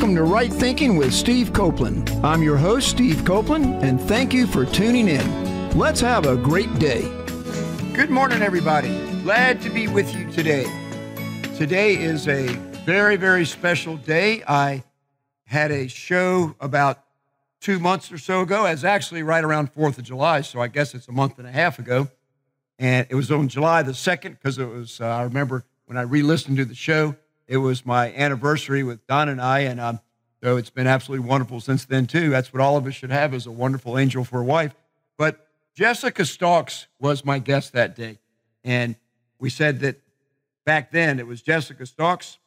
Welcome to Right Thinking with Steve Copeland. I'm your host, Steve Copeland, and thank you for tuning in. Let's have a great day. Good morning, everybody. Glad to be with you today. Today is a very, very special day. I had a show about two months or so ago. It's actually right around 4th of July, so I guess it's a month and a half ago. And it was on July the 2nd because it was, uh, I remember when I re listened to the show, it was my anniversary with Don and I. And um, so it's been absolutely wonderful since then, too. That's what all of us should have is a wonderful angel for a wife. But Jessica Stokes was my guest that day. And we said that back then it was Jessica Stokes,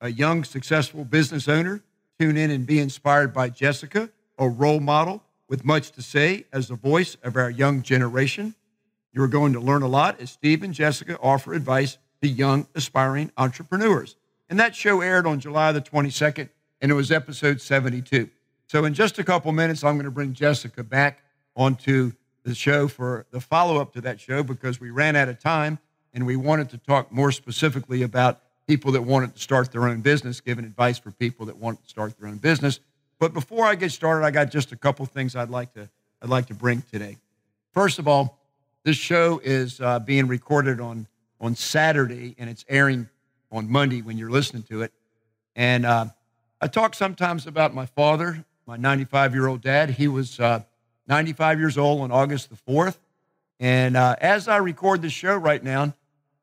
a young, successful business owner. Tune in and be inspired by Jessica, a role model with much to say as the voice of our young generation. You're going to learn a lot as Steve and Jessica offer advice to young, aspiring entrepreneurs. And that show aired on July the 22nd, and it was episode 72. So, in just a couple minutes, I'm going to bring Jessica back onto the show for the follow up to that show because we ran out of time and we wanted to talk more specifically about people that wanted to start their own business, giving advice for people that want to start their own business. But before I get started, I got just a couple things I'd like to I'd like to bring today. First of all, this show is uh, being recorded on on Saturday and it's airing on Monday when you're listening to it. And uh, I talk sometimes about my father, my 95 year old dad. He was uh, 95 years old on August the 4th. And uh, as I record this show right now,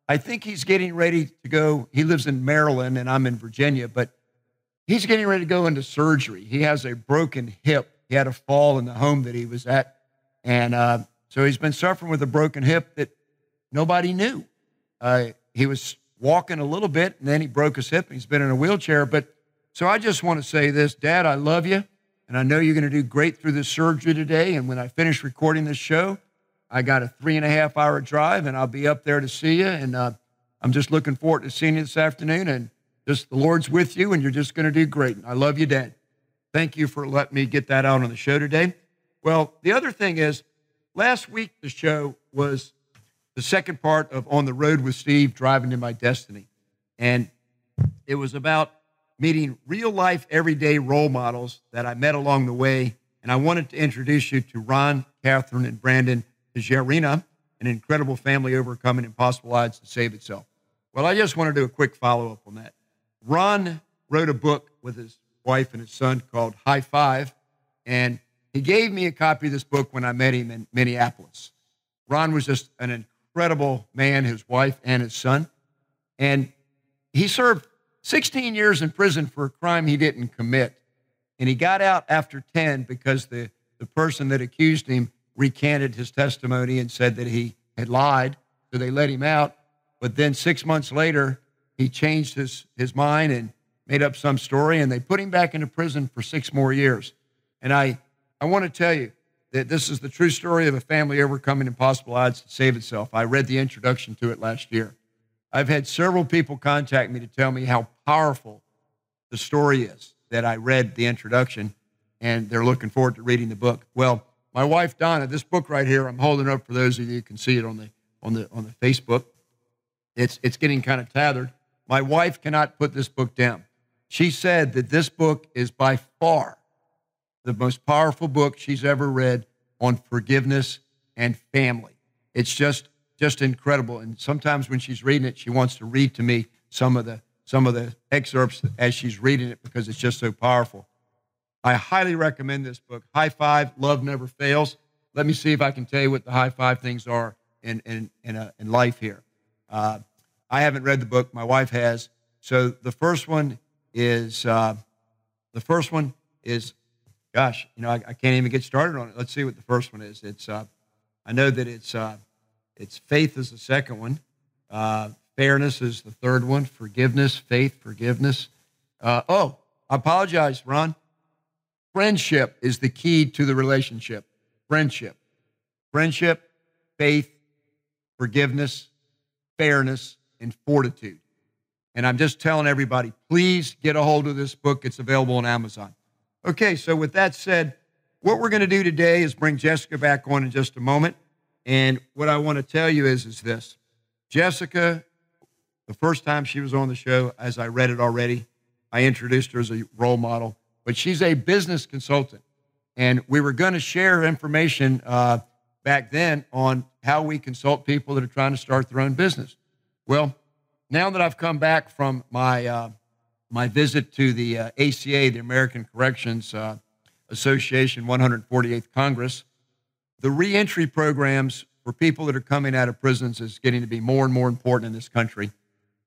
I think he's getting ready to go. He lives in Maryland and I'm in Virginia, but he's getting ready to go into surgery. He has a broken hip. He had a fall in the home that he was at. And uh, so he's been suffering with a broken hip that nobody knew. Uh, he was walking a little bit and then he broke his hip and he's been in a wheelchair. But so I just want to say this Dad, I love you. And I know you're going to do great through this surgery today. And when I finish recording this show, I got a three and a half hour drive and I'll be up there to see you. And uh, I'm just looking forward to seeing you this afternoon. And just the Lord's with you and you're just going to do great. I love you, Dad. Thank you for letting me get that out on the show today. Well, the other thing is, last week the show was the second part of On the Road with Steve, Driving to My Destiny. And it was about meeting real life, everyday role models that I met along the way. And I wanted to introduce you to Ron, Catherine, and Brandon Tejerina, an incredible family overcoming impossible odds to save itself. Well, I just want to do a quick follow up on that. Ron wrote a book with his wife and his son called High Five, and he gave me a copy of this book when I met him in Minneapolis. Ron was just an incredible man, his wife and his son. And he served 16 years in prison for a crime he didn't commit. And he got out after 10 because the, the person that accused him recanted his testimony and said that he had lied. So they let him out. But then six months later, he changed his, his mind and made up some story, and they put him back into prison for six more years. And I, I want to tell you that this is the true story of a family overcoming impossible odds to save itself. I read the introduction to it last year. I've had several people contact me to tell me how powerful the story is that I read the introduction, and they're looking forward to reading the book. Well, my wife Donna, this book right here, I'm holding up for those of you who can see it on the on the on the Facebook. It's it's getting kind of tattered. My wife cannot put this book down. She said that this book is by far the most powerful book she's ever read on forgiveness and family. It's just just incredible. And sometimes when she's reading it, she wants to read to me some of the some of the excerpts as she's reading it because it's just so powerful. I highly recommend this book, High Five Love Never Fails. Let me see if I can tell you what the high five things are in, in, in, a, in life here. Uh, I haven't read the book, my wife has. So the first one is uh, the first one is, gosh, you know, I, I, can't even get started on it. Let's see what the first one is. It's uh, I know that it's uh, it's faith is the second one. Uh, Fairness is the third one. Forgiveness, faith, forgiveness. Uh, oh, I apologize, Ron. Friendship is the key to the relationship. Friendship. Friendship, faith, forgiveness, fairness, and fortitude. And I'm just telling everybody, please get a hold of this book. It's available on Amazon. Okay, so with that said, what we're going to do today is bring Jessica back on in just a moment. And what I want to tell you is, is this Jessica, the first time she was on the show, as I read it already, I introduced her as a role model, but she's a business consultant. And we were going to share information uh, back then on how we consult people that are trying to start their own business. Well, now that I've come back from my, uh, my visit to the uh, ACA, the American Corrections uh, Association 148th Congress, the reentry programs for people that are coming out of prisons is getting to be more and more important in this country.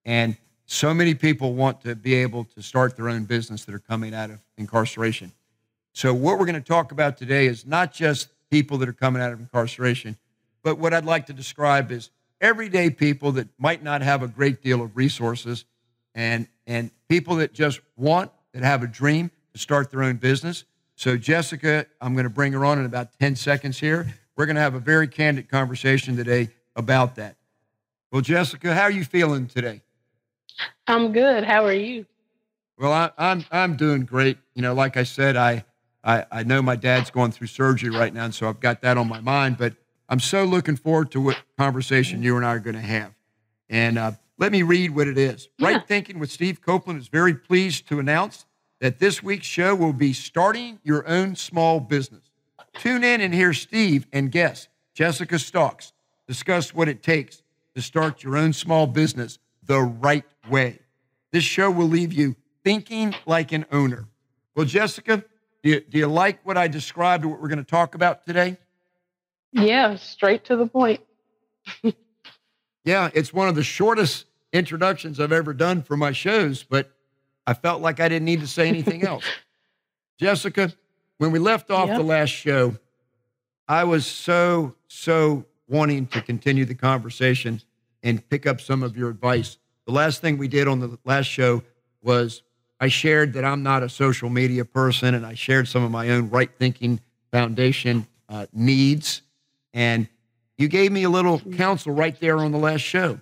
And so many people want to be able to start their own business that are coming out of incarceration. So, what we're going to talk about today is not just people that are coming out of incarceration, but what I'd like to describe is everyday people that might not have a great deal of resources and, and people that just want, that have a dream to start their own business. So, Jessica, I'm going to bring her on in about 10 seconds here. We're going to have a very candid conversation today about that. Well, Jessica, how are you feeling today? I'm good. How are you? Well, I, am I'm, I'm doing great. You know, like I said, I, I I know my dad's going through surgery right now, and so I've got that on my mind. But I'm so looking forward to what conversation you and I are going to have. And uh, let me read what it is. Yeah. Right Thinking with Steve Copeland is very pleased to announce that this week's show will be starting your own small business. Tune in and hear Steve and guest Jessica Stokes discuss what it takes to start your own small business the right way. This show will leave you thinking like an owner. Well, Jessica, do you, do you like what I described, or what we're going to talk about today? Yeah, straight to the point. yeah, it's one of the shortest introductions I've ever done for my shows, but I felt like I didn't need to say anything else. Jessica, when we left off yep. the last show, I was so, so wanting to continue the conversation and pick up some of your advice. The last thing we did on the last show was I shared that I'm not a social media person and I shared some of my own right thinking foundation uh, needs. And you gave me a little counsel right there on the last show.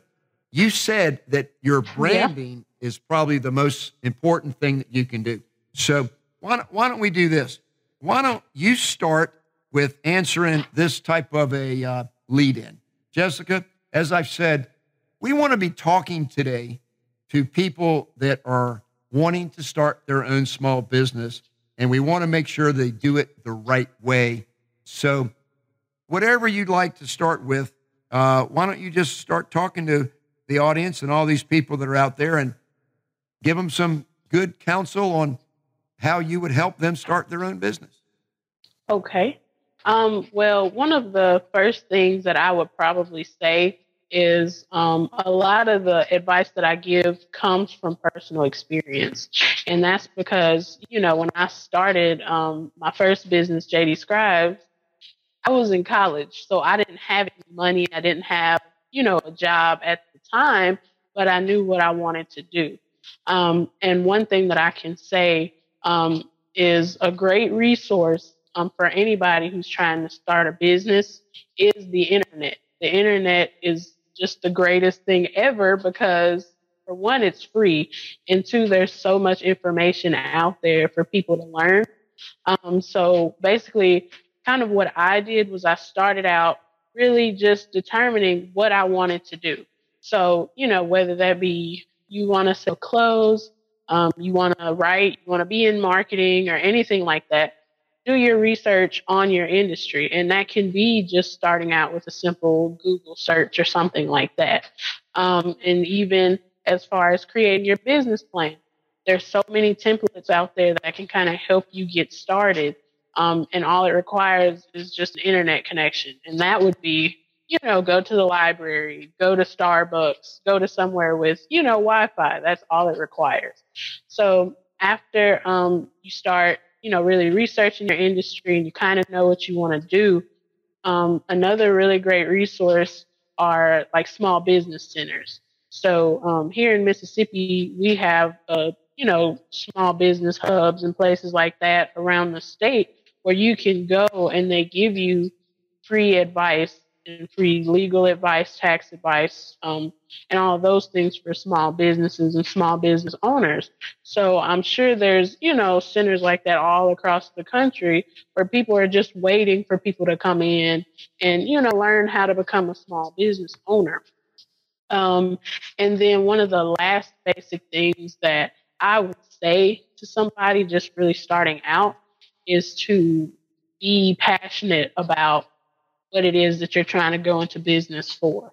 You said that your branding yeah. is probably the most important thing that you can do. So why don't, why don't we do this? Why don't you start with answering this type of a uh, lead in? Jessica, as I've said, we want to be talking today to people that are wanting to start their own small business, and we want to make sure they do it the right way. So, whatever you'd like to start with, uh, why don't you just start talking to the audience and all these people that are out there and give them some good counsel on how you would help them start their own business? Okay. Um, well, one of the first things that I would probably say is um, a lot of the advice that I give comes from personal experience. And that's because, you know, when I started um, my first business, JD Scribes, I was in college. So I didn't have any money. I didn't have, you know, a job at the time, but I knew what I wanted to do. Um, and one thing that I can say um, is a great resource um, for anybody who's trying to start a business is the internet. The internet is just the greatest thing ever because for one, it's free, and two, there's so much information out there for people to learn. Um, so basically, kind of what I did was I started out really just determining what I wanted to do. So, you know, whether that be you want to sell clothes, um, you want to write, you want to be in marketing or anything like that, do your research on your industry. And that can be just starting out with a simple Google search or something like that. Um, and even as far as creating your business plan, there's so many templates out there that can kind of help you get started. Um, and all it requires is just an internet connection. And that would be, you know, go to the library, go to Starbucks, go to somewhere with, you know, Wi Fi. That's all it requires. So after um, you start you know, really researching your industry and you kind of know what you want to do, um, another really great resource are like small business centers. So um, here in Mississippi, we have, uh, you know, small business hubs and places like that around the state where you can go and they give you free advice and free legal advice, tax advice, um, and all those things for small businesses and small business owners. So I'm sure there's, you know, centers like that all across the country where people are just waiting for people to come in and, you know, learn how to become a small business owner. Um, and then one of the last basic things that I would say to somebody just really starting out is to be passionate about what it is that you're trying to go into business for.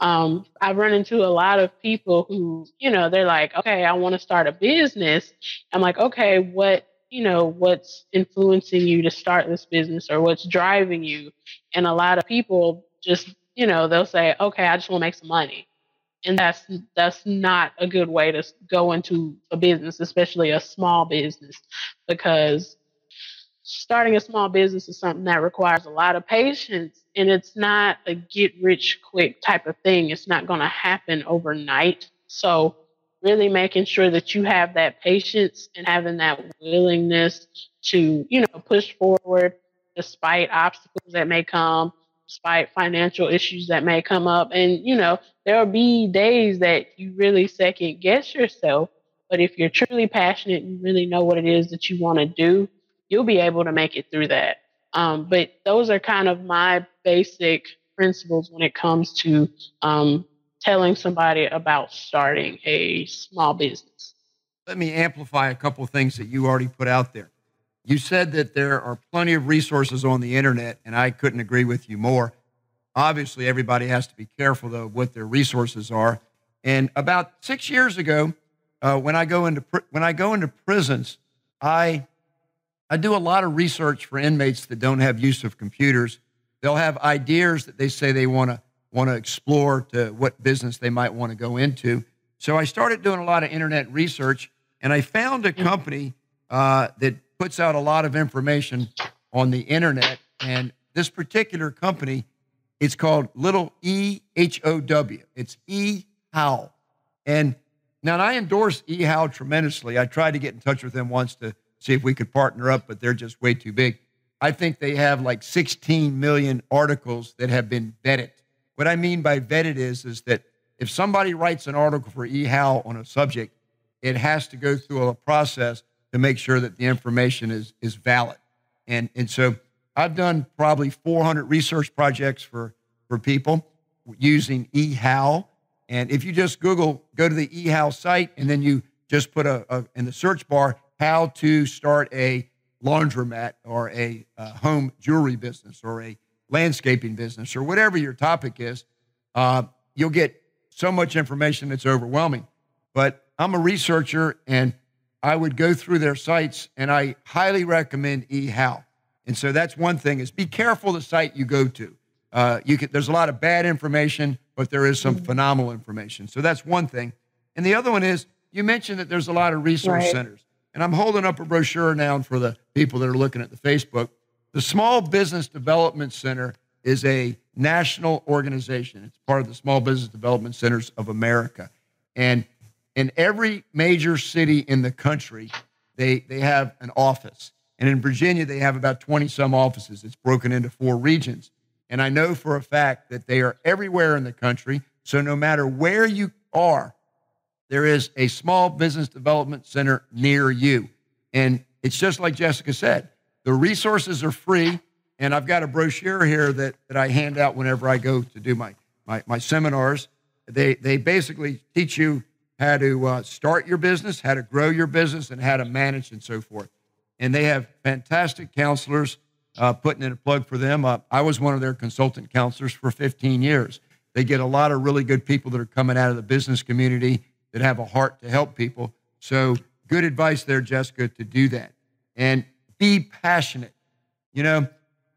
Um, I've run into a lot of people who, you know, they're like, okay, I want to start a business. I'm like, okay, what, you know, what's influencing you to start this business or what's driving you? And a lot of people just, you know, they'll say, okay, I just want to make some money. And that's that's not a good way to go into a business, especially a small business, because starting a small business is something that requires a lot of patience and it's not a get rich quick type of thing. It's not going to happen overnight. So, really making sure that you have that patience and having that willingness to, you know, push forward despite obstacles that may come, despite financial issues that may come up. And, you know, there'll be days that you really second guess yourself. But if you're truly passionate, you really know what it is that you want to do, you'll be able to make it through that. Um, but those are kind of my basic principles when it comes to um, telling somebody about starting a small business. Let me amplify a couple of things that you already put out there. You said that there are plenty of resources on the internet, and I couldn't agree with you more. Obviously, everybody has to be careful, though, of what their resources are. And about six years ago, uh, when I go into when I go into prisons, I I do a lot of research for inmates that don't have use of computers. They'll have ideas that they say they want to want to explore to what business they might want to go into. So I started doing a lot of internet research, and I found a company uh, that puts out a lot of information on the internet. And this particular company, it's called Little E H O W. It's E How. And now I endorse E How tremendously. I tried to get in touch with them once to see if we could partner up, but they're just way too big. I think they have like 16 million articles that have been vetted. What I mean by vetted is, is that if somebody writes an article for eHow on a subject, it has to go through a process to make sure that the information is, is valid. And, and so I've done probably 400 research projects for, for people using eHow. And if you just Google, go to the eHow site, and then you just put a, a in the search bar, how to start a laundromat or a, a home jewelry business or a landscaping business or whatever your topic is, uh, you'll get so much information that's overwhelming. But I'm a researcher and I would go through their sites and I highly recommend eHow. And so that's one thing is be careful the site you go to. Uh, you can, there's a lot of bad information, but there is some mm-hmm. phenomenal information. So that's one thing. And the other one is you mentioned that there's a lot of resource right. centers. And I'm holding up a brochure now for the people that are looking at the Facebook. The Small Business Development Center is a national organization. It's part of the Small Business Development Centers of America. And in every major city in the country, they, they have an office. And in Virginia, they have about 20 some offices. It's broken into four regions. And I know for a fact that they are everywhere in the country. So no matter where you are, there is a small business development center near you. And it's just like Jessica said the resources are free. And I've got a brochure here that, that I hand out whenever I go to do my, my, my seminars. They, they basically teach you how to uh, start your business, how to grow your business, and how to manage and so forth. And they have fantastic counselors. Uh, putting in a plug for them. Uh, I was one of their consultant counselors for 15 years. They get a lot of really good people that are coming out of the business community that have a heart to help people. So, good advice there, Jessica, to do that. And be passionate. You know,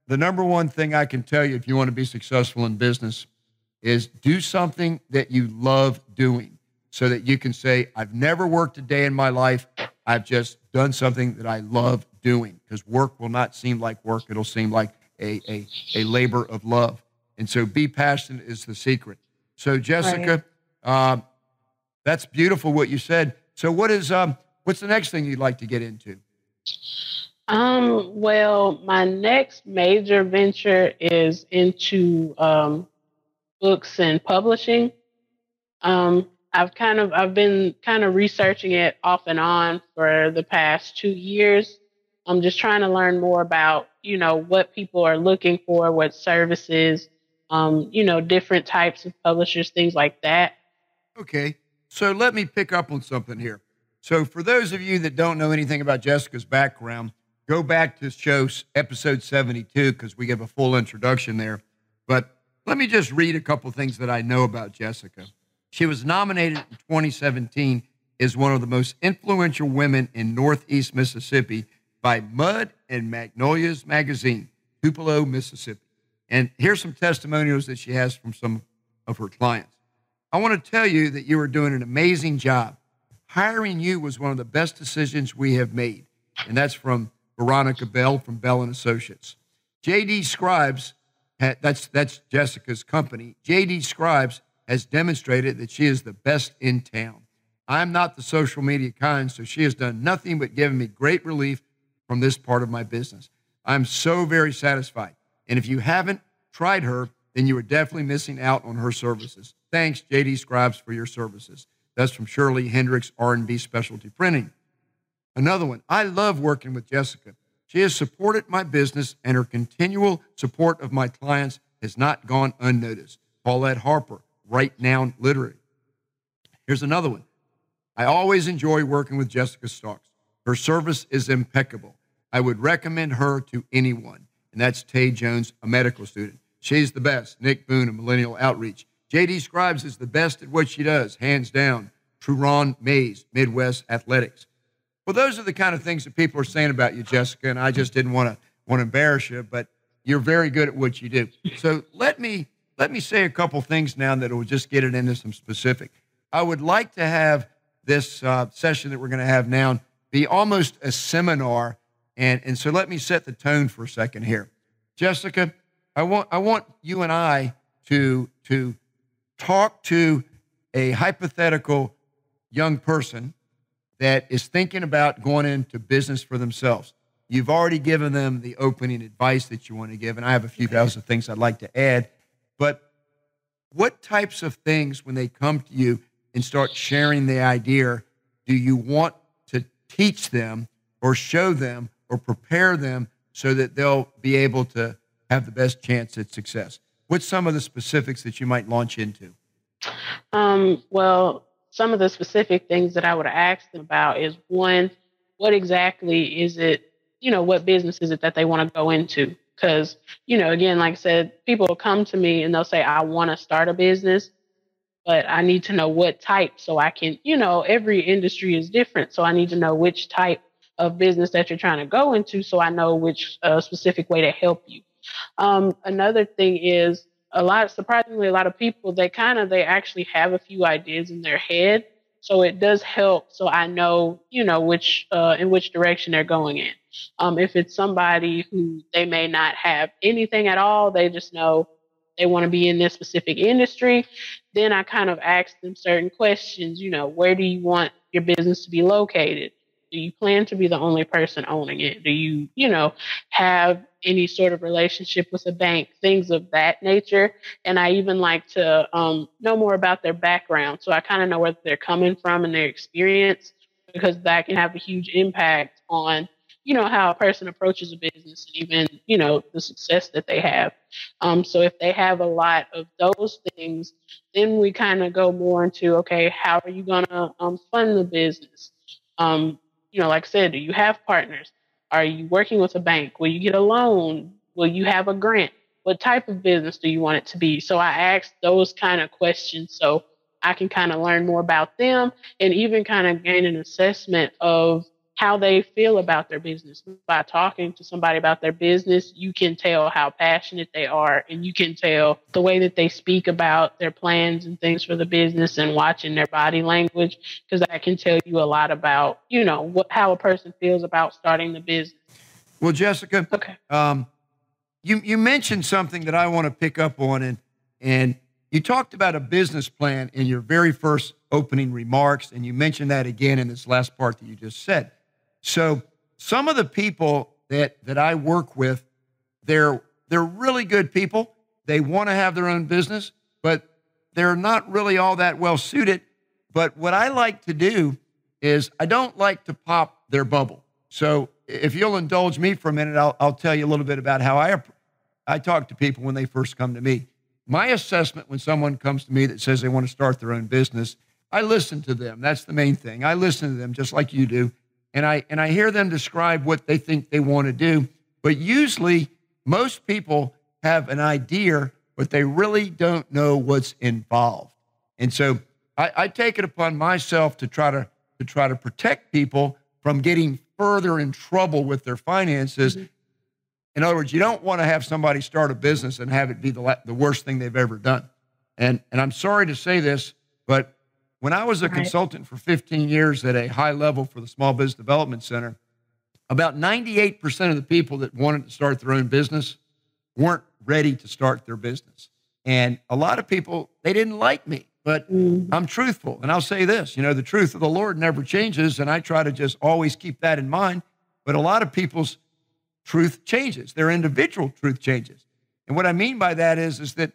the number one thing I can tell you if you want to be successful in business is do something that you love doing so that you can say, I've never worked a day in my life. I've just done something that I love doing because work will not seem like work. It'll seem like a, a, a labor of love. And so be passionate is the secret. So, Jessica, right. uh, that's beautiful what you said. So, what is um, what's the next thing you'd like to get into? Um, well, my next major venture is into um, books and publishing. Um, I've kind of I've been kind of researching it off and on for the past two years. I'm just trying to learn more about you know what people are looking for, what services, um, you know, different types of publishers, things like that. Okay, so let me pick up on something here. So for those of you that don't know anything about Jessica's background, go back to show episode 72 because we give a full introduction there. But let me just read a couple things that I know about Jessica. She was nominated in 2017 as one of the most influential women in Northeast Mississippi by Mud and Magnolias magazine, Tupelo, Mississippi. And here's some testimonials that she has from some of her clients. I want to tell you that you are doing an amazing job. Hiring you was one of the best decisions we have made. And that's from Veronica Bell from Bell and Associates. JD Scribes, that's, that's Jessica's company. JD Scribes has demonstrated that she is the best in town. I'm not the social media kind, so she has done nothing but given me great relief from this part of my business. I'm so very satisfied. And if you haven't tried her, then you are definitely missing out on her services. Thanks, JD Scribes, for your services. That's from Shirley Hendricks, R&B Specialty Printing. Another one. I love working with Jessica. She has supported my business, and her continual support of my clients has not gone unnoticed. Paulette Harper, Write Now Literary. Here's another one. I always enjoy working with Jessica Starks. Her service is impeccable. I would recommend her to anyone, and that's Tay Jones, a medical student. She's the best. Nick Boone, a millennial outreach. JD Scribes is the best at what she does, hands down. Truron Mays, Midwest Athletics. Well, those are the kind of things that people are saying about you, Jessica, and I just didn't want to want to embarrass you, but you're very good at what you do. So let me let me say a couple things now that will just get it into some specific. I would like to have this uh, session that we're going to have now be almost a seminar, and and so let me set the tone for a second here, Jessica. I want I want you and I to to talk to a hypothetical young person that is thinking about going into business for themselves. You've already given them the opening advice that you want to give, and I have a few thousand things I'd like to add. But what types of things, when they come to you and start sharing the idea, do you want to teach them or show them or prepare them so that they'll be able to have the best chance at success? What's some of the specifics that you might launch into? Um, well, some of the specific things that I would ask them about is one, what exactly is it, you know, what business is it that they want to go into? Because, you know, again, like I said, people will come to me and they'll say, I want to start a business, but I need to know what type so I can, you know, every industry is different. So I need to know which type of business that you're trying to go into so I know which uh, specific way to help you. Um, another thing is a lot, surprisingly, a lot of people, they kind of, they actually have a few ideas in their head. So it does help. So I know, you know, which, uh, in which direction they're going in. Um, if it's somebody who they may not have anything at all, they just know they want to be in this specific industry, then I kind of ask them certain questions. You know, where do you want your business to be located? Do you plan to be the only person owning it? Do you, you know, have any sort of relationship with a bank, things of that nature? And I even like to um, know more about their background. So I kind of know where they're coming from and their experience because that can have a huge impact on you know how a person approaches a business and even you know the success that they have um, so if they have a lot of those things then we kind of go more into okay how are you going to um, fund the business um, you know like i said do you have partners are you working with a bank? Will you get a loan? Will you have a grant? What type of business do you want it to be? So i ask those kind of questions so i can kind of learn more about them and even kind of gain an assessment of how they feel about their business. By talking to somebody about their business, you can tell how passionate they are and you can tell the way that they speak about their plans and things for the business and watching their body language because that can tell you a lot about, you know, what how a person feels about starting the business. Well, Jessica, okay. Um, you you mentioned something that I want to pick up on and and you talked about a business plan in your very first opening remarks and you mentioned that again in this last part that you just said. So some of the people that that I work with, they're they're really good people. They want to have their own business, but they're not really all that well suited. But what I like to do is I don't like to pop their bubble. So if you'll indulge me for a minute, I'll, I'll tell you a little bit about how I, I talk to people when they first come to me. My assessment when someone comes to me that says they want to start their own business, I listen to them. That's the main thing. I listen to them just like you do. And I, and I hear them describe what they think they want to do. But usually, most people have an idea, but they really don't know what's involved. And so I, I take it upon myself to try to, to try to protect people from getting further in trouble with their finances. Mm-hmm. In other words, you don't want to have somebody start a business and have it be the, the worst thing they've ever done. And, and I'm sorry to say this, but when I was a right. consultant for 15 years at a high level for the Small Business Development Center, about 98% of the people that wanted to start their own business weren't ready to start their business. And a lot of people, they didn't like me but mm-hmm. I'm truthful. And I'll say this you know, the truth of the Lord never changes. And I try to just always keep that in mind. But a lot of people's truth changes, their individual truth changes. And what I mean by that is, is that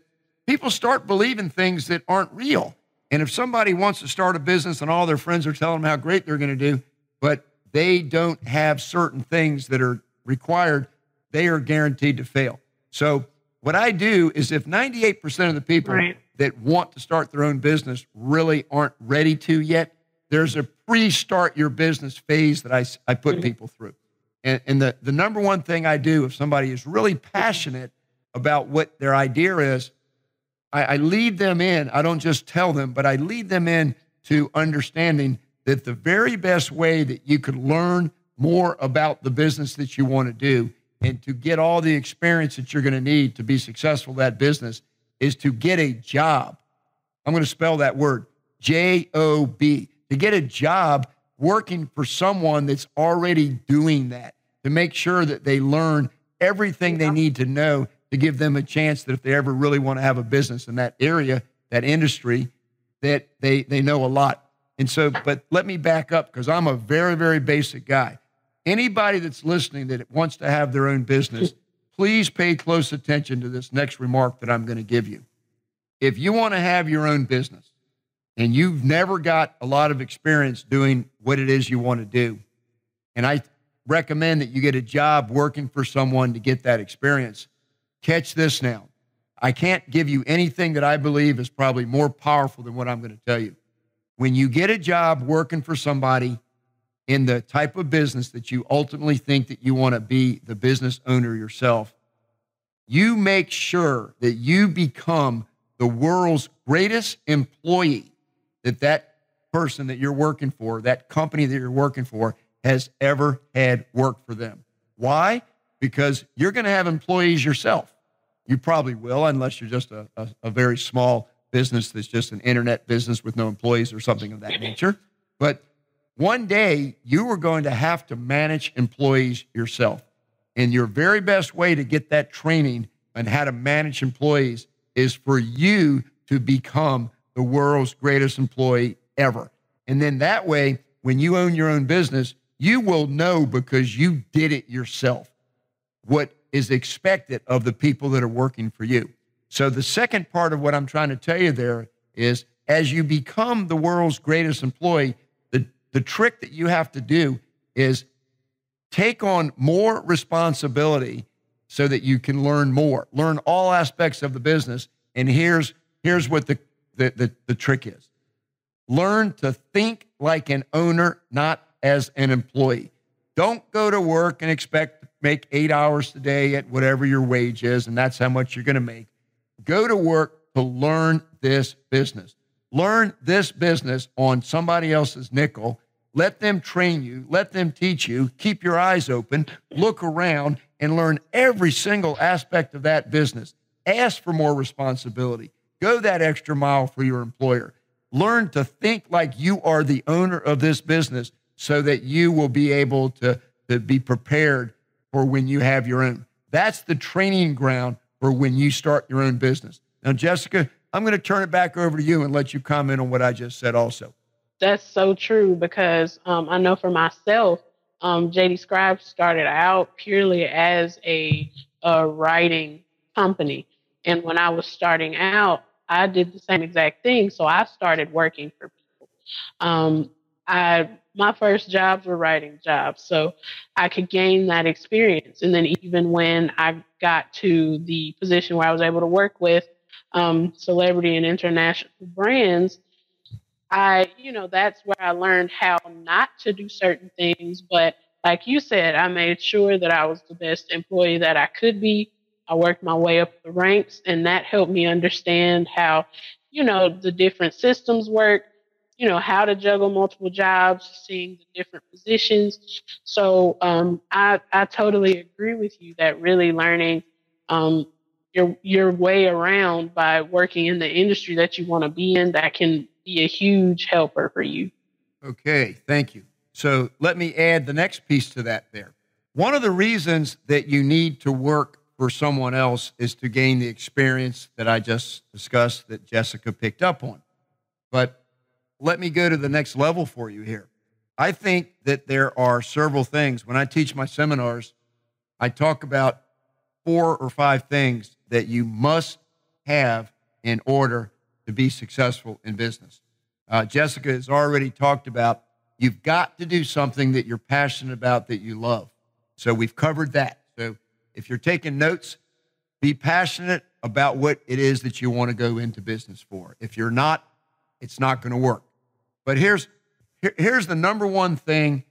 people start believing things that aren't real. And if somebody wants to start a business and all their friends are telling them how great they're going to do, but they don't have certain things that are required, they are guaranteed to fail. So, what I do is if 98% of the people right that want to start their own business really aren't ready to yet, there's a pre start your business phase that I, I put mm-hmm. people through. And, and the, the number one thing I do if somebody is really passionate about what their idea is, I, I lead them in. I don't just tell them, but I lead them in to understanding that the very best way that you could learn more about the business that you want to do and to get all the experience that you're going to need to be successful in that business is to get a job. I'm going to spell that word J O B, to get a job working for someone that's already doing that, to make sure that they learn everything they need to know to give them a chance that if they ever really want to have a business in that area, that industry, that they, they know a lot. And so, but let me back up because I'm a very, very basic guy. Anybody that's listening that wants to have their own business, please pay close attention to this next remark that I'm going to give you. If you want to have your own business and you've never got a lot of experience doing what it is you want to do, and I recommend that you get a job working for someone to get that experience, catch this now. I can't give you anything that I believe is probably more powerful than what I'm going to tell you. When you get a job working for somebody in the type of business that you ultimately think that you want to be the business owner yourself, you make sure that you become the world's greatest employee that that person that you're working for, that company that you're working for, has ever had work for them. Why? Because you're going to have employees yourself. You probably will, unless you're just a, a, a very small business that's just an internet business with no employees or something of that nature. But one day, you are going to have to manage employees yourself. And your very best way to get that training on how to manage employees is for you to become the world's greatest employee ever. And then that way, when you own your own business, you will know because you did it yourself what is expected of the people that are working for you. So, the second part of what I'm trying to tell you there is as you become the world's greatest employee, the the trick that you have to do is take on more responsibility so that you can learn more, learn all aspects of the business. And here's, here's what the, the, the, the trick is learn to think like an owner, not as an employee. Don't go to work and expect make eight hours a day at whatever your wage is, and that's how much you're going to make. Go to work to learn this business. Learn this business on somebody else's nickel let them train you, let them teach you, keep your eyes open, look around, and learn every single aspect of that business. Ask for more responsibility. Go that extra mile for your employer. Learn to think like you are the owner of this business so that you will be able to, to be prepared for when you have your own. That's the training ground for when you start your own business. Now, Jessica, I'm going to turn it back over to you and let you comment on what I just said also. That's so true because um, I know for myself, um, JD Scribe started out purely as a, a writing company. And when I was starting out, I did the same exact thing. So I started working for people. Um, I my first jobs were writing jobs, so I could gain that experience. And then even when I got to the position where I was able to work with um, celebrity and international brands, I, you know, that's where I learned how not to do certain things. But like you said, I made sure that I was the best employee that I could be. I worked my way up the ranks, and that helped me understand how, you know, the different systems work you know how to juggle multiple jobs seeing the different positions. So um, I, I totally agree with you that really learning um, your your way around by working in the industry that you want to be in that can be a huge helper for you. Okay thank you. So let me add the next piece to that there. One of the reasons that you need to work for someone else is to gain the experience that i just discussed that jessica picked up on. But let me go to the next level for you here. I think that there are several things. When I teach my seminars, I talk about four or five things that you must have in order to be successful in business. Uh, Jessica has already talked about you've got to do something that you're passionate about that you love. So we've covered that. So if you're taking notes, be passionate about what it is that you want to go into business for. If you're not, it's not going to work. But here's here, here's the number one thing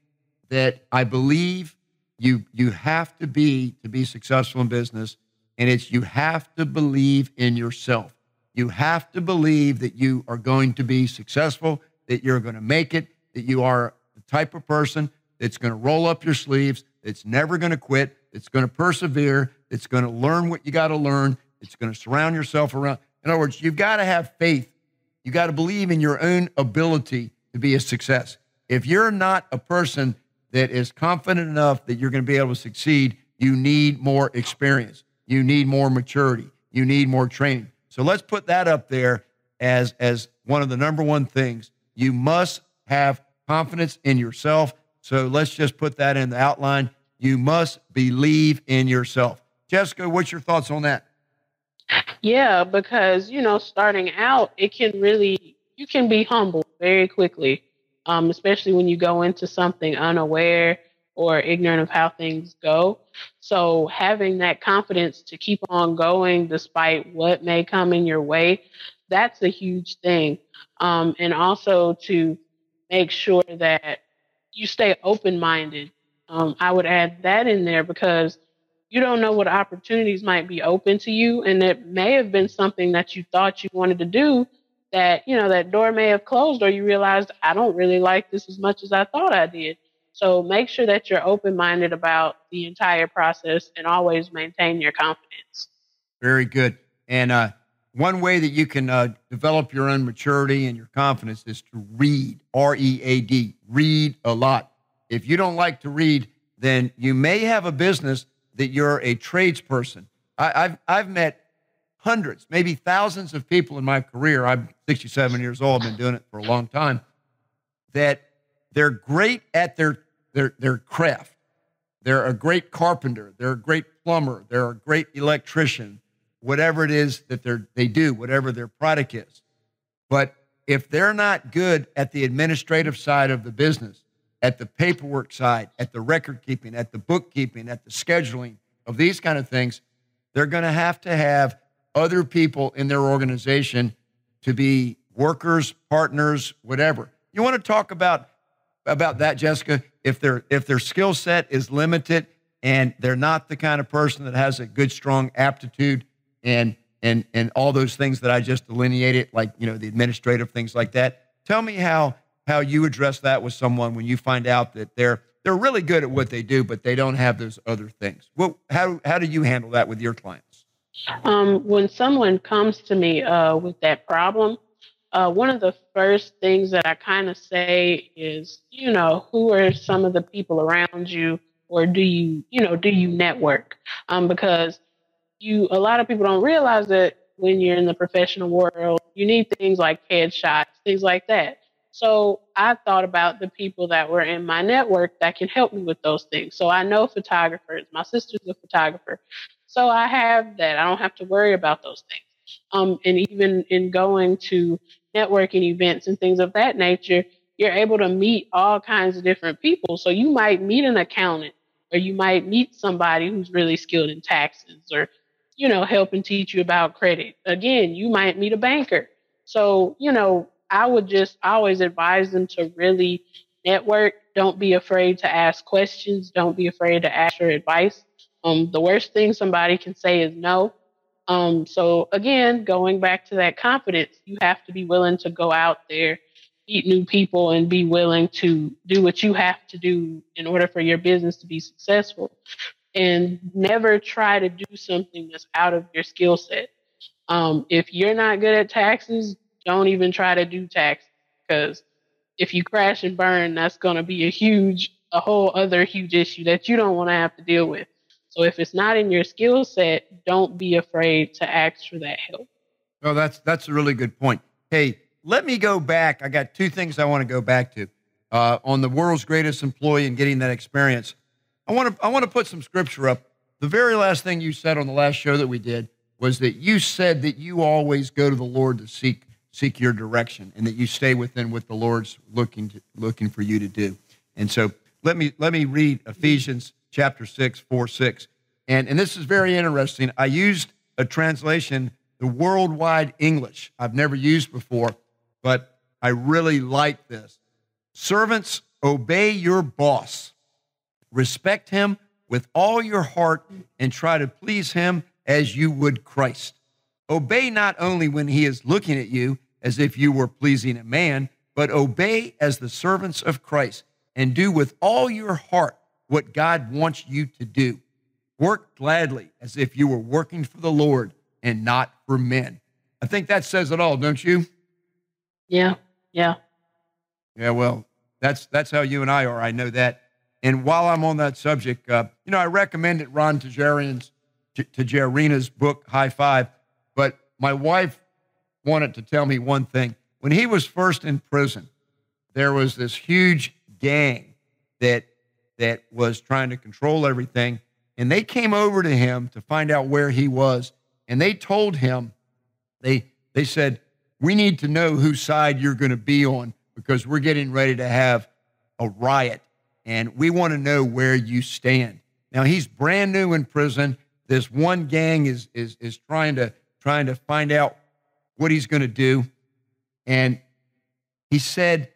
that I believe you you have to be to be successful in business, and it's you have to believe in yourself. You have to believe that you are going to be successful, that you're going to make it, that you are the type of person that's going to roll up your sleeves, that's never going to quit, that's going to persevere, that's going to learn what you got to learn, it's going to surround yourself around. In other words, you've got to have faith you got to believe in your own ability to be a success. If you're not a person that is confident enough that you're going to be able to succeed, you need more experience. You need more maturity. You need more training. So let's put that up there as, as one of the number one things. You must have confidence in yourself. So let's just put that in the outline. You must believe in yourself. Jessica, what's your thoughts on that? Yeah, because you know, starting out, it can really you can be humble very quickly, um, especially when you go into something unaware or ignorant of how things go. So having that confidence to keep on going despite what may come in your way, that's a huge thing. Um, and also to make sure that you stay open minded. Um, I would add that in there because you don't know what opportunities might be open to you and it may have been something that you thought you wanted to do that you know that door may have closed or you realized i don't really like this as much as i thought i did. So make sure that you're open-minded about the entire process and always maintain your confidence. Very good. And uh, one way that you can uh, develop your own maturity and your confidence is to read r-e-a-d read a lot. If you don't like to read then you may have a business that you're a tradesperson. I, have I've met hundreds, maybe thousands of people in my career. I'm 67 years old, I've been doing it for a long time, that they're great at their, their, their craft. They're a great carpenter, they're a great plumber, they're a great electrician, whatever it is that they're, they do, whatever their product is. But if they're not good at the administrative side of the business, at the paperwork side, at the record keeping, at the bookkeeping, at the scheduling of these kind of things, they're going to have to have other people in their organization to be workers, partners, whatever. You want to talk about about that, Jessica? If their if their skill set is limited and they're not the kind of person that has a good, strong aptitude and and and all those things that I just delineated, like you know the administrative things like that. Tell me how how you address that with someone when you find out that they're they're really good at what they do, but they don't have those other things. Well, how how do you handle that with your clients? Um, when someone comes to me uh, with that problem, uh, one of the first things that I kind of say is, you know, who are some of the people around you, or do you, you know, do you network? Um, because you, a lot of people don't realize that when you're in the professional world, you need things like headshots, things like that. So I thought about the people that were in my network that can help me with those things. So I know photographers. My sister's a photographer. So I have that. I don't have to worry about those things. Um, and even in going to networking events and things of that nature, you're able to meet all kinds of different people. So you might meet an accountant or you might meet somebody who's really skilled in taxes or, you know, helping teach you about credit. Again, you might meet a banker. So, you know, I would just always advise them to really network. Don't be afraid to ask questions. Don't be afraid to ask for advice. Um, the worst thing somebody can say is no. Um, so again, going back to that confidence, you have to be willing to go out there, meet new people, and be willing to do what you have to do in order for your business to be successful. And never try to do something that's out of your skill set. Um, if you're not good at taxes, don't even try to do taxes because if you crash and burn, that's going to be a huge, a whole other huge issue that you don't want to have to deal with. So if it's not in your skill set, don't be afraid to ask for that help. Oh, that's that's a really good point. Hey, let me go back. I got two things I want to go back to uh, on the world's greatest employee and getting that experience. I want to I want to put some scripture up. The very last thing you said on the last show that we did was that you said that you always go to the Lord to seek seek your direction and that you stay within what the Lord's looking to, looking for you to do. And so let me let me read Ephesians chapter 6, 4, 6. And, and this is very interesting. I used a translation, the worldwide English, I've never used before, but I really like this. Servants, obey your boss, respect him with all your heart, and try to please him as you would Christ. Obey not only when he is looking at you, as if you were pleasing a man, but obey as the servants of Christ and do with all your heart what God wants you to do. Work gladly as if you were working for the Lord and not for men. I think that says it all, don't you? Yeah, yeah. Yeah, well, that's that's how you and I are. I know that. And while I'm on that subject, uh, you know, I recommended Ron Tajarian's Tajarina's book, High Five, but my wife wanted to tell me one thing. When he was first in prison, there was this huge gang that that was trying to control everything, and they came over to him to find out where he was, and they told him they they said, "We need to know whose side you're going to be on because we're getting ready to have a riot, and we want to know where you stand." Now he's brand new in prison. This one gang is is is trying to trying to find out what he's going to do. And he said,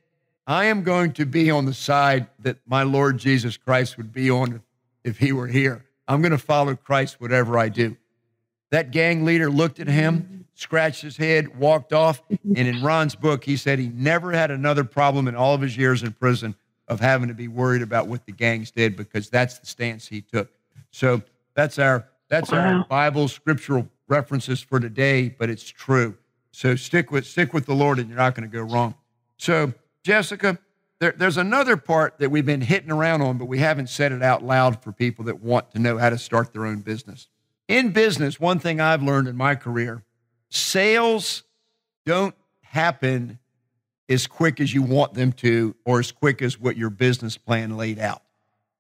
I am going to be on the side that my Lord Jesus Christ would be on if he were here. I'm going to follow Christ whatever I do. That gang leader looked at him, scratched his head, walked off. And in Ron's book, he said he never had another problem in all of his years in prison of having to be worried about what the gangs did because that's the stance he took. So that's our that's wow. our Bible scriptural references for today, but it's true. So stick with stick with the Lord, and you're not going to go wrong. So Jessica, there, there's another part that we've been hitting around on, but we haven't said it out loud for people that want to know how to start their own business. In business, one thing I've learned in my career: sales don't happen as quick as you want them to, or as quick as what your business plan laid out.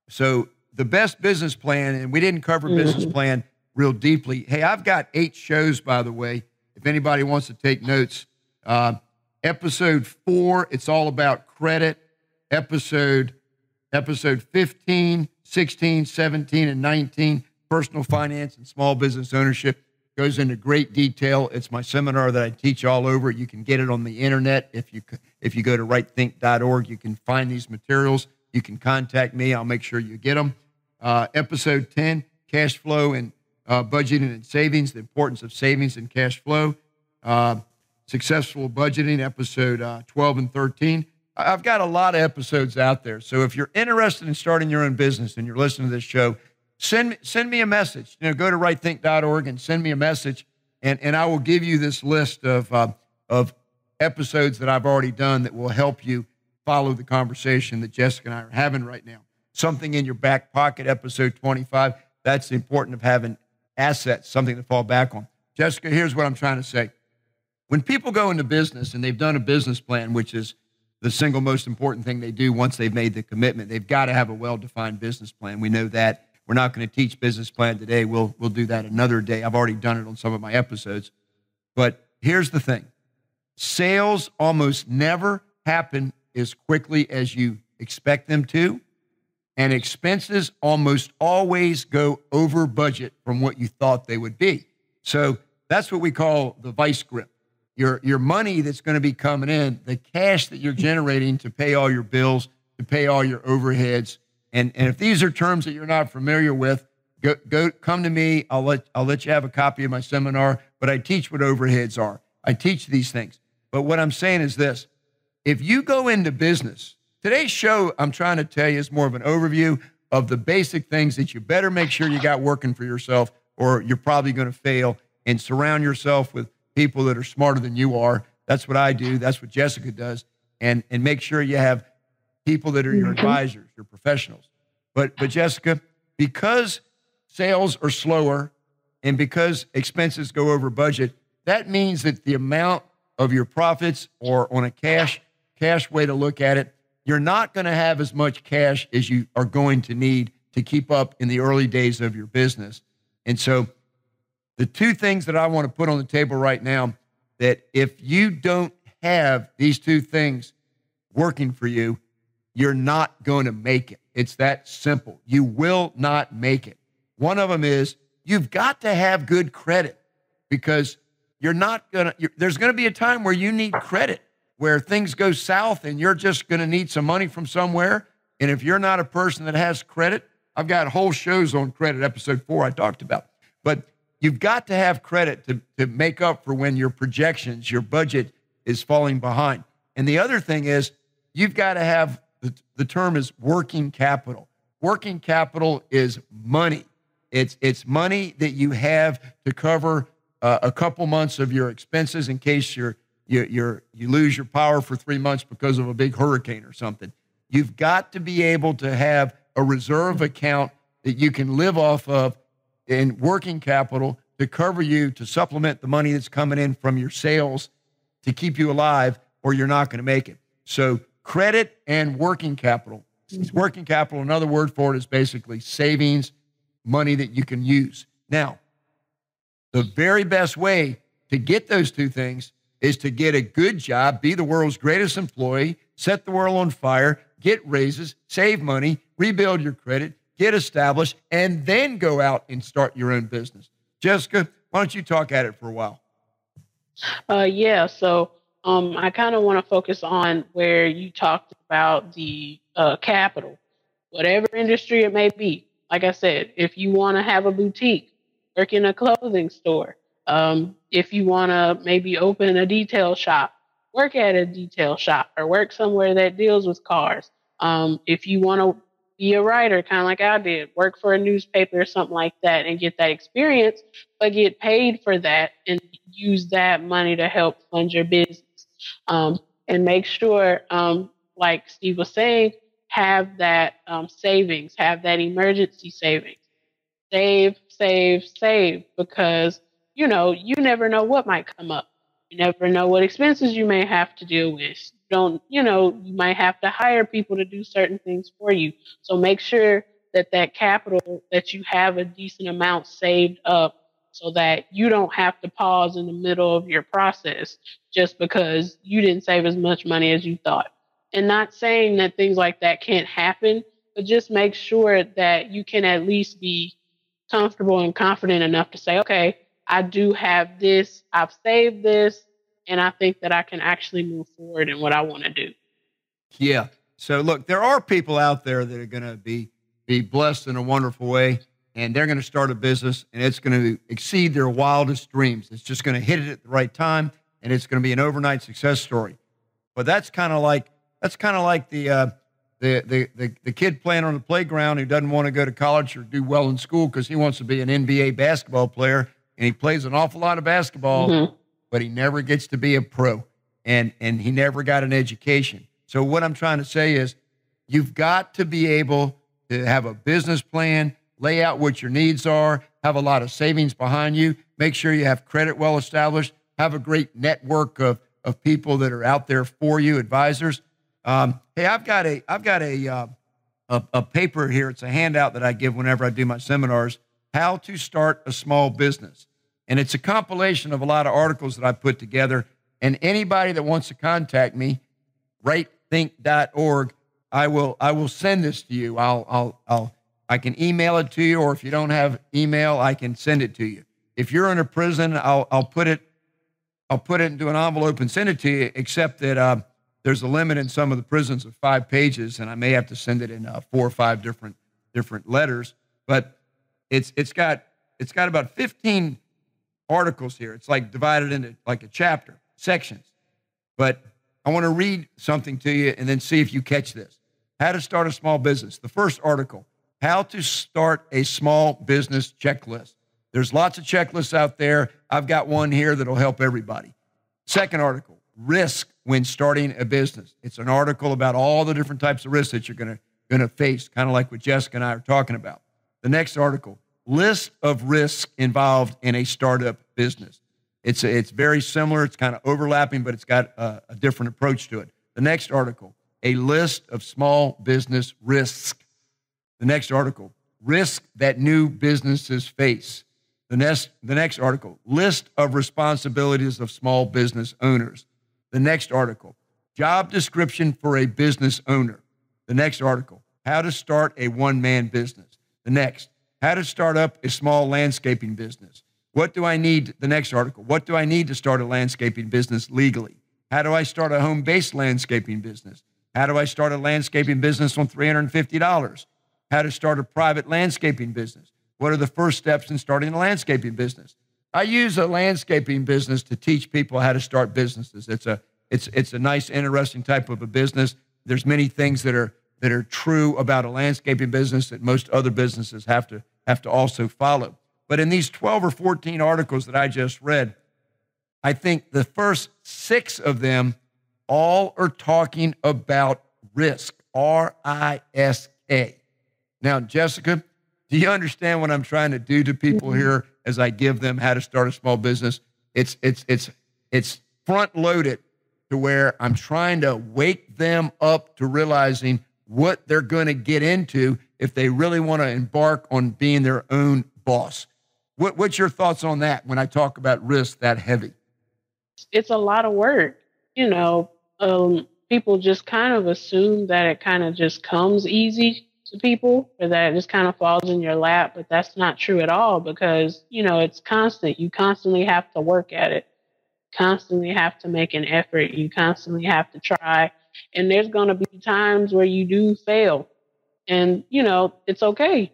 So the best business plan, and we didn't cover mm-hmm. business plan real deeply. Hey, I've got eight shows, by the way if anybody wants to take notes. Uh, episode four, it's all about credit. Episode episode 15, 16, 17, and 19, personal finance and small business ownership goes into great detail. It's my seminar that I teach all over. You can get it on the internet. If you if you go to rightthink.org, you can find these materials. You can contact me. I'll make sure you get them. Uh, episode 10, cash flow and uh, budgeting and savings, the importance of savings and cash flow, uh, successful budgeting, episode uh, 12 and 13. I've got a lot of episodes out there. So if you're interested in starting your own business and you're listening to this show, send me, send me a message. You know, go to rightthink.org and send me a message, and, and I will give you this list of, uh, of episodes that I've already done that will help you follow the conversation that Jessica and I are having right now. Something in your back pocket, episode 25. That's the importance of having assets, something to fall back on. Jessica, here's what I'm trying to say. When people go into business and they've done a business plan, which is the single most important thing they do once they've made the commitment. They've got to have a well defined business plan. We know that. We're not going to teach business plan today. We'll, we'll do that another day. I've already done it on some of my episodes. But here's the thing sales almost never happen as quickly as you expect them to, and expenses almost always go over budget from what you thought they would be. So that's what we call the vice grip. Your, your money that's going to be coming in, the cash that you're generating to pay all your bills, to pay all your overheads. And, and if these are terms that you're not familiar with, go, go come to me. I'll let, I'll let you have a copy of my seminar, but I teach what overheads are. I teach these things. But what I'm saying is this if you go into business, today's show, I'm trying to tell you, is more of an overview of the basic things that you better make sure you got working for yourself, or you're probably going to fail. And surround yourself with people that are smarter than you are. That's what I do. That's what Jessica does. And, and make sure you have people that are your mm-hmm. advisors, your professionals. But, but Jessica, because sales are slower and because expenses go over budget, that means that the amount of your profits or on a cash cash way to look at it, you're not going to have as much cash as you are going to need to keep up in the early days of your business. And so the two things that I want to put on the table right now that if you don't have these two things working for you, you're not going to make it. It's that simple. You will not make it. One of them is you've got to have good credit because you're not going to, there's going to be a time where you need credit, where things go south and you're just going to need some money from somewhere. And if you're not a person that has credit, I've got whole shows on credit, episode four I talked about. But you've got to have credit to, to make up for when your projections, your budget is falling behind. And the other thing is, you've got to have the, the term is working capital. Working capital is money. It's, it's money that you have to cover uh, a couple months of your expenses in case you're, you, you're, you lose your power for three months because of a big hurricane or something. You've got to be able to have a reserve account that you can live off of in working capital to cover you to supplement the money that's coming in from your sales to keep you alive, or you're not going to make it. So, credit and working capital. Mm-hmm. Working capital, another word for it is basically savings, money that you can use. Now, the very best way to get those two things is to get a good job, be the world's greatest employee, set the world on fire, get raises, save money, rebuild your credit, get established, and then go out and start your own business. Jessica, why don't you talk at it for a while? Uh, yeah, so um, I kind of want to focus on where you talked about the uh, capital, whatever industry it may be. Like I said, if you want to have a boutique, work in a clothing store. Um, if you want to maybe open a detail shop, work at a detail shop or work somewhere that deals with cars. Um, if you want to be a writer, kind of like I did, work for a newspaper or something like that and get that experience, but get paid for that and use that money to help fund your business. Um, and make sure, um, like Steve was saying, have that um, savings, have that emergency savings. Save, save, save, because you know you never know what might come up. You never know what expenses you may have to deal with don't, you know, you might have to hire people to do certain things for you. So make sure that that capital that you have a decent amount saved up so that you don't have to pause in the middle of your process just because you didn't save as much money as you thought. And not saying that things like that can't happen, but just make sure that you can at least be comfortable and confident enough to say, okay, I do have this, I've saved this, and I think that I can actually move forward in what I want to do. Yeah. So look, there are people out there that are going to be be blessed in a wonderful way, and they're going to start a business, and it's going to exceed their wildest dreams. It's just going to hit it at the right time, and it's going to be an overnight success story. But that's kind of like that's kind of like the, uh, the, the the the kid playing on the playground who doesn't want to go to college or do well in school because he wants to be an NBA basketball player, and he plays an awful lot of basketball. Mm-hmm but he never gets to be a pro and, and he never got an education. So, what I'm trying to say is you've got to be able to have a business plan, lay out what your needs are, have a lot of savings behind you, make sure you have credit well established, have a great network of, of people that are out there for you, advisors. Um, hey, I've got a I've got a, uh, a a paper here. It's a handout that I give whenever I do my seminars. How to start a small business, and it's a compilation of a lot of articles that I put together. And anybody that wants to contact me, rightthink.org, I will I will send this to you. I'll I'll I'll I can email it to you, or if you don't have email, I can send it to you. If you're in a prison, I'll I'll put it I'll put it into an envelope and send it to you. Except that uh, there's a limit in some of the prisons of five pages, and I may have to send it in uh, four or five different different letters. But it's it's got it's got about 15 articles here. It's like divided into like a chapter sections. But I want to read something to you and then see if you catch this. How to start a small business. The first article, how to start a small business checklist. There's lots of checklists out there. I've got one here that'll help everybody. Second article, risk when starting a business. It's an article about all the different types of risks that you're going to going to face, kind of like what Jessica and I are talking about. The next article, list of risks involved in a startup business. It's, it's very similar. It's kind of overlapping, but it's got a, a different approach to it. The next article, a list of small business risks. The next article, risk that new businesses face. The next, the next article, list of responsibilities of small business owners. The next article, job description for a business owner. The next article, how to start a one man business. The next, how to start up a small landscaping business. What do I need? The next article, what do I need to start a landscaping business legally? How do I start a home based landscaping business? How do I start a landscaping business on $350? How to start a private landscaping business? What are the first steps in starting a landscaping business? I use a landscaping business to teach people how to start businesses. It's a it's it's a nice, interesting type of a business. There's many things that are that are true about a landscaping business that most other businesses have to have to also follow. But in these 12 or 14 articles that I just read, I think the first six of them all are talking about risk, R I S K. Now, Jessica, do you understand what I'm trying to do to people mm-hmm. here as I give them how to start a small business? It's it's it's it's front loaded to where I'm trying to wake them up to realizing what they're going to get into if they really want to embark on being their own boss. What, what's your thoughts on that when I talk about risk that heavy? It's a lot of work. You know, um, people just kind of assume that it kind of just comes easy to people or that it just kind of falls in your lap, but that's not true at all because, you know, it's constant. You constantly have to work at it, constantly have to make an effort, you constantly have to try. And there's going to be times where you do fail. And, you know, it's okay.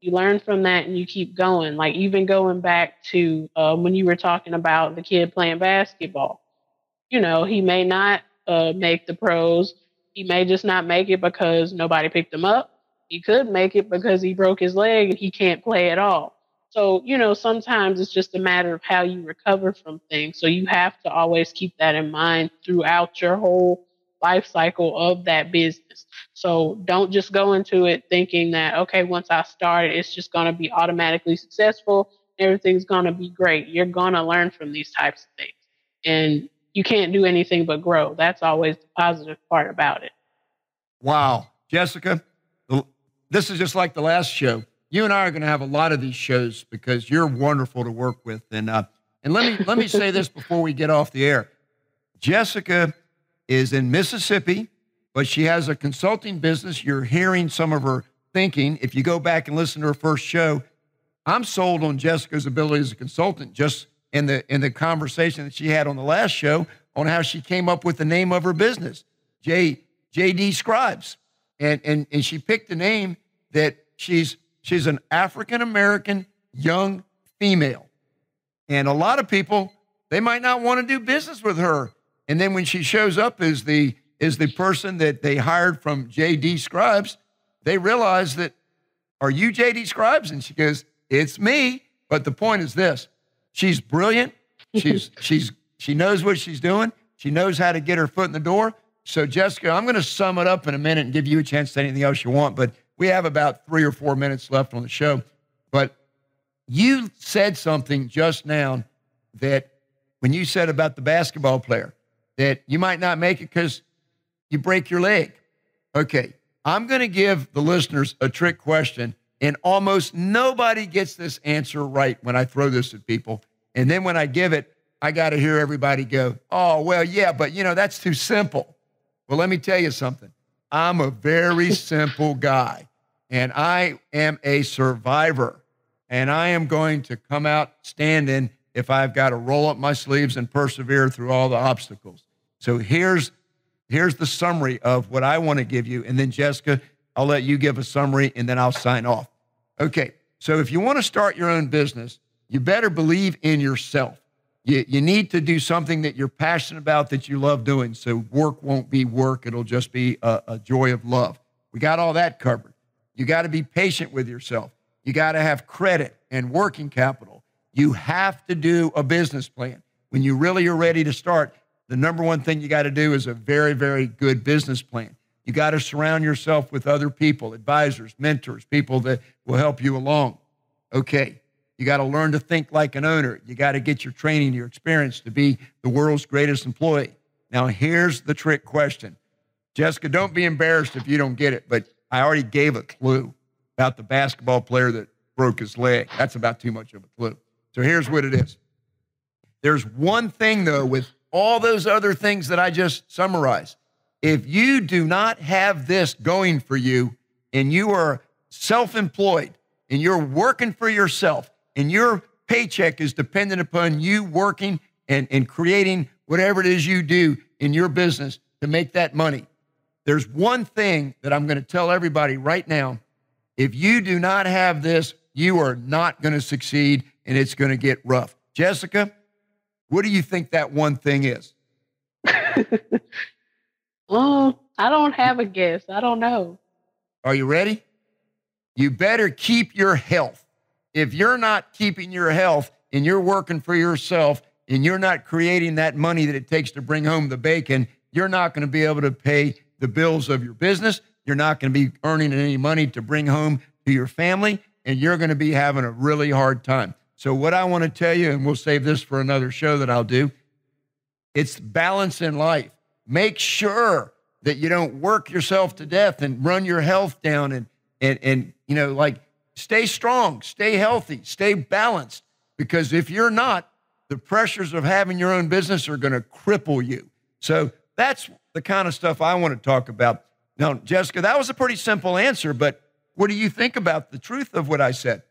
You learn from that and you keep going. Like, even going back to uh, when you were talking about the kid playing basketball, you know, he may not uh, make the pros. He may just not make it because nobody picked him up he could make it because he broke his leg and he can't play at all. So, you know, sometimes it's just a matter of how you recover from things. So you have to always keep that in mind throughout your whole life cycle of that business. So don't just go into it thinking that, okay, once I start, it's just going to be automatically successful. Everything's going to be great. You're going to learn from these types of things. And you can't do anything but grow. That's always the positive part about it. Wow. Jessica, this is just like the last show. You and I are going to have a lot of these shows because you're wonderful to work with. And uh, and let me let me say this before we get off the air. Jessica is in Mississippi, but she has a consulting business. You're hearing some of her thinking. If you go back and listen to her first show, I'm sold on Jessica's ability as a consultant. Just in the in the conversation that she had on the last show on how she came up with the name of her business, J JD Scribes and and and she picked a name that she's she's an African American young female, and a lot of people they might not want to do business with her. And then when she shows up as the is the person that they hired from JD Scribes, they realize that are you JD Scribes? And she goes, it's me. But the point is this: she's brilliant. She's she's she knows what she's doing. She knows how to get her foot in the door. So, Jessica, I'm going to sum it up in a minute and give you a chance to say anything else you want, but we have about three or four minutes left on the show. But you said something just now that when you said about the basketball player, that you might not make it because you break your leg. Okay, I'm going to give the listeners a trick question, and almost nobody gets this answer right when I throw this at people. And then when I give it, I got to hear everybody go, oh, well, yeah, but you know, that's too simple. Well, let me tell you something. I'm a very simple guy, and I am a survivor, and I am going to come out standing if I've got to roll up my sleeves and persevere through all the obstacles. So here's here's the summary of what I want to give you, and then Jessica, I'll let you give a summary, and then I'll sign off. Okay. So if you want to start your own business, you better believe in yourself. You, you need to do something that you're passionate about, that you love doing. So work won't be work, it'll just be a, a joy of love. We got all that covered. You got to be patient with yourself. You got to have credit and working capital. You have to do a business plan. When you really are ready to start, the number one thing you got to do is a very, very good business plan. You got to surround yourself with other people, advisors, mentors, people that will help you along. Okay. You got to learn to think like an owner. You got to get your training, your experience to be the world's greatest employee. Now, here's the trick question. Jessica, don't be embarrassed if you don't get it, but I already gave a clue about the basketball player that broke his leg. That's about too much of a clue. So here's what it is. There's one thing, though, with all those other things that I just summarized. If you do not have this going for you and you are self employed and you're working for yourself, and your paycheck is dependent upon you working and, and creating whatever it is you do in your business to make that money. There's one thing that I'm going to tell everybody right now. If you do not have this, you are not going to succeed and it's going to get rough. Jessica, what do you think that one thing is? oh, I don't have a guess. I don't know. Are you ready? You better keep your health if you're not keeping your health and you're working for yourself and you're not creating that money that it takes to bring home the bacon, you're not going to be able to pay the bills of your business. You're not going to be earning any money to bring home to your family, and you're going to be having a really hard time. So, what I want to tell you, and we'll save this for another show that I'll do, it's balance in life. Make sure that you don't work yourself to death and run your health down and and and you know like Stay strong, stay healthy, stay balanced, because if you're not, the pressures of having your own business are going to cripple you. So that's the kind of stuff I want to talk about. Now, Jessica, that was a pretty simple answer, but what do you think about the truth of what I said?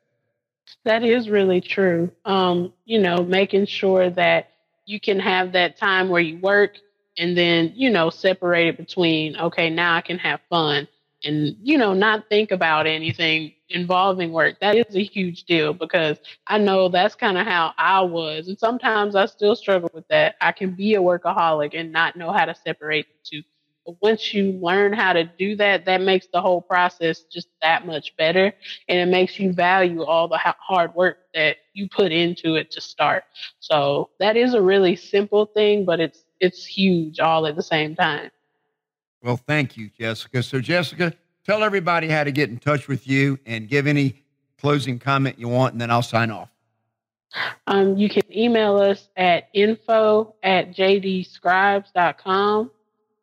That is really true. Um, you know, making sure that you can have that time where you work and then, you know, separate it between, okay, now I can have fun and, you know, not think about anything involving work. That is a huge deal because I know that's kind of how I was. And sometimes I still struggle with that. I can be a workaholic and not know how to separate the two. Once you learn how to do that, that makes the whole process just that much better. And it makes you value all the hard work that you put into it to start. So that is a really simple thing, but it's it's huge all at the same time. Well, thank you, Jessica. So, Jessica, tell everybody how to get in touch with you and give any closing comment you want, and then I'll sign off. Um, you can email us at info at jdscribes.com.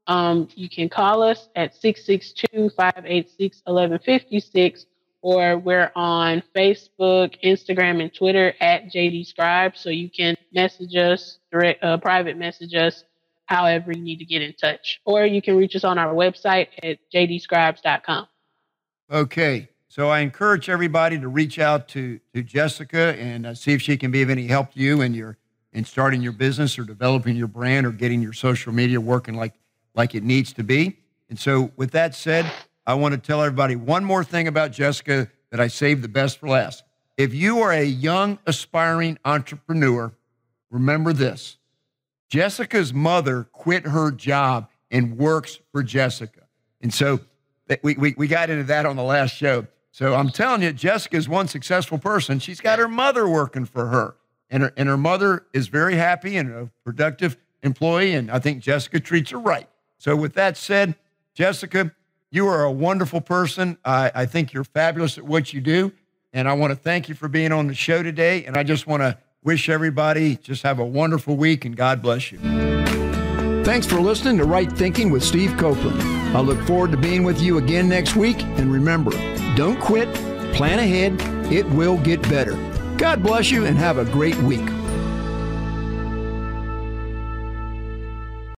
Um, you can call us at 662 586 1156, or we're on Facebook, Instagram, and Twitter at JD Scribes. So you can message us, direct, uh, private message us however you need to get in touch. Or you can reach us on our website at jdscribes.com. Okay. So I encourage everybody to reach out to, to Jessica and uh, see if she can be of any help to you in your in starting your business or developing your brand or getting your social media working like like it needs to be. And so with that said, I want to tell everybody one more thing about Jessica that I saved the best for last. If you are a young aspiring entrepreneur, remember this. Jessica's mother quit her job and works for Jessica. And so we, we, we got into that on the last show. So I'm telling you, Jessica's one successful person. She's got her mother working for her. And her, and her mother is very happy and a productive employee. And I think Jessica treats her right. So, with that said, Jessica, you are a wonderful person. I, I think you're fabulous at what you do. And I want to thank you for being on the show today. And I just want to wish everybody just have a wonderful week and God bless you. Thanks for listening to Right Thinking with Steve Copeland. I look forward to being with you again next week. And remember, don't quit, plan ahead, it will get better. God bless you and have a great week.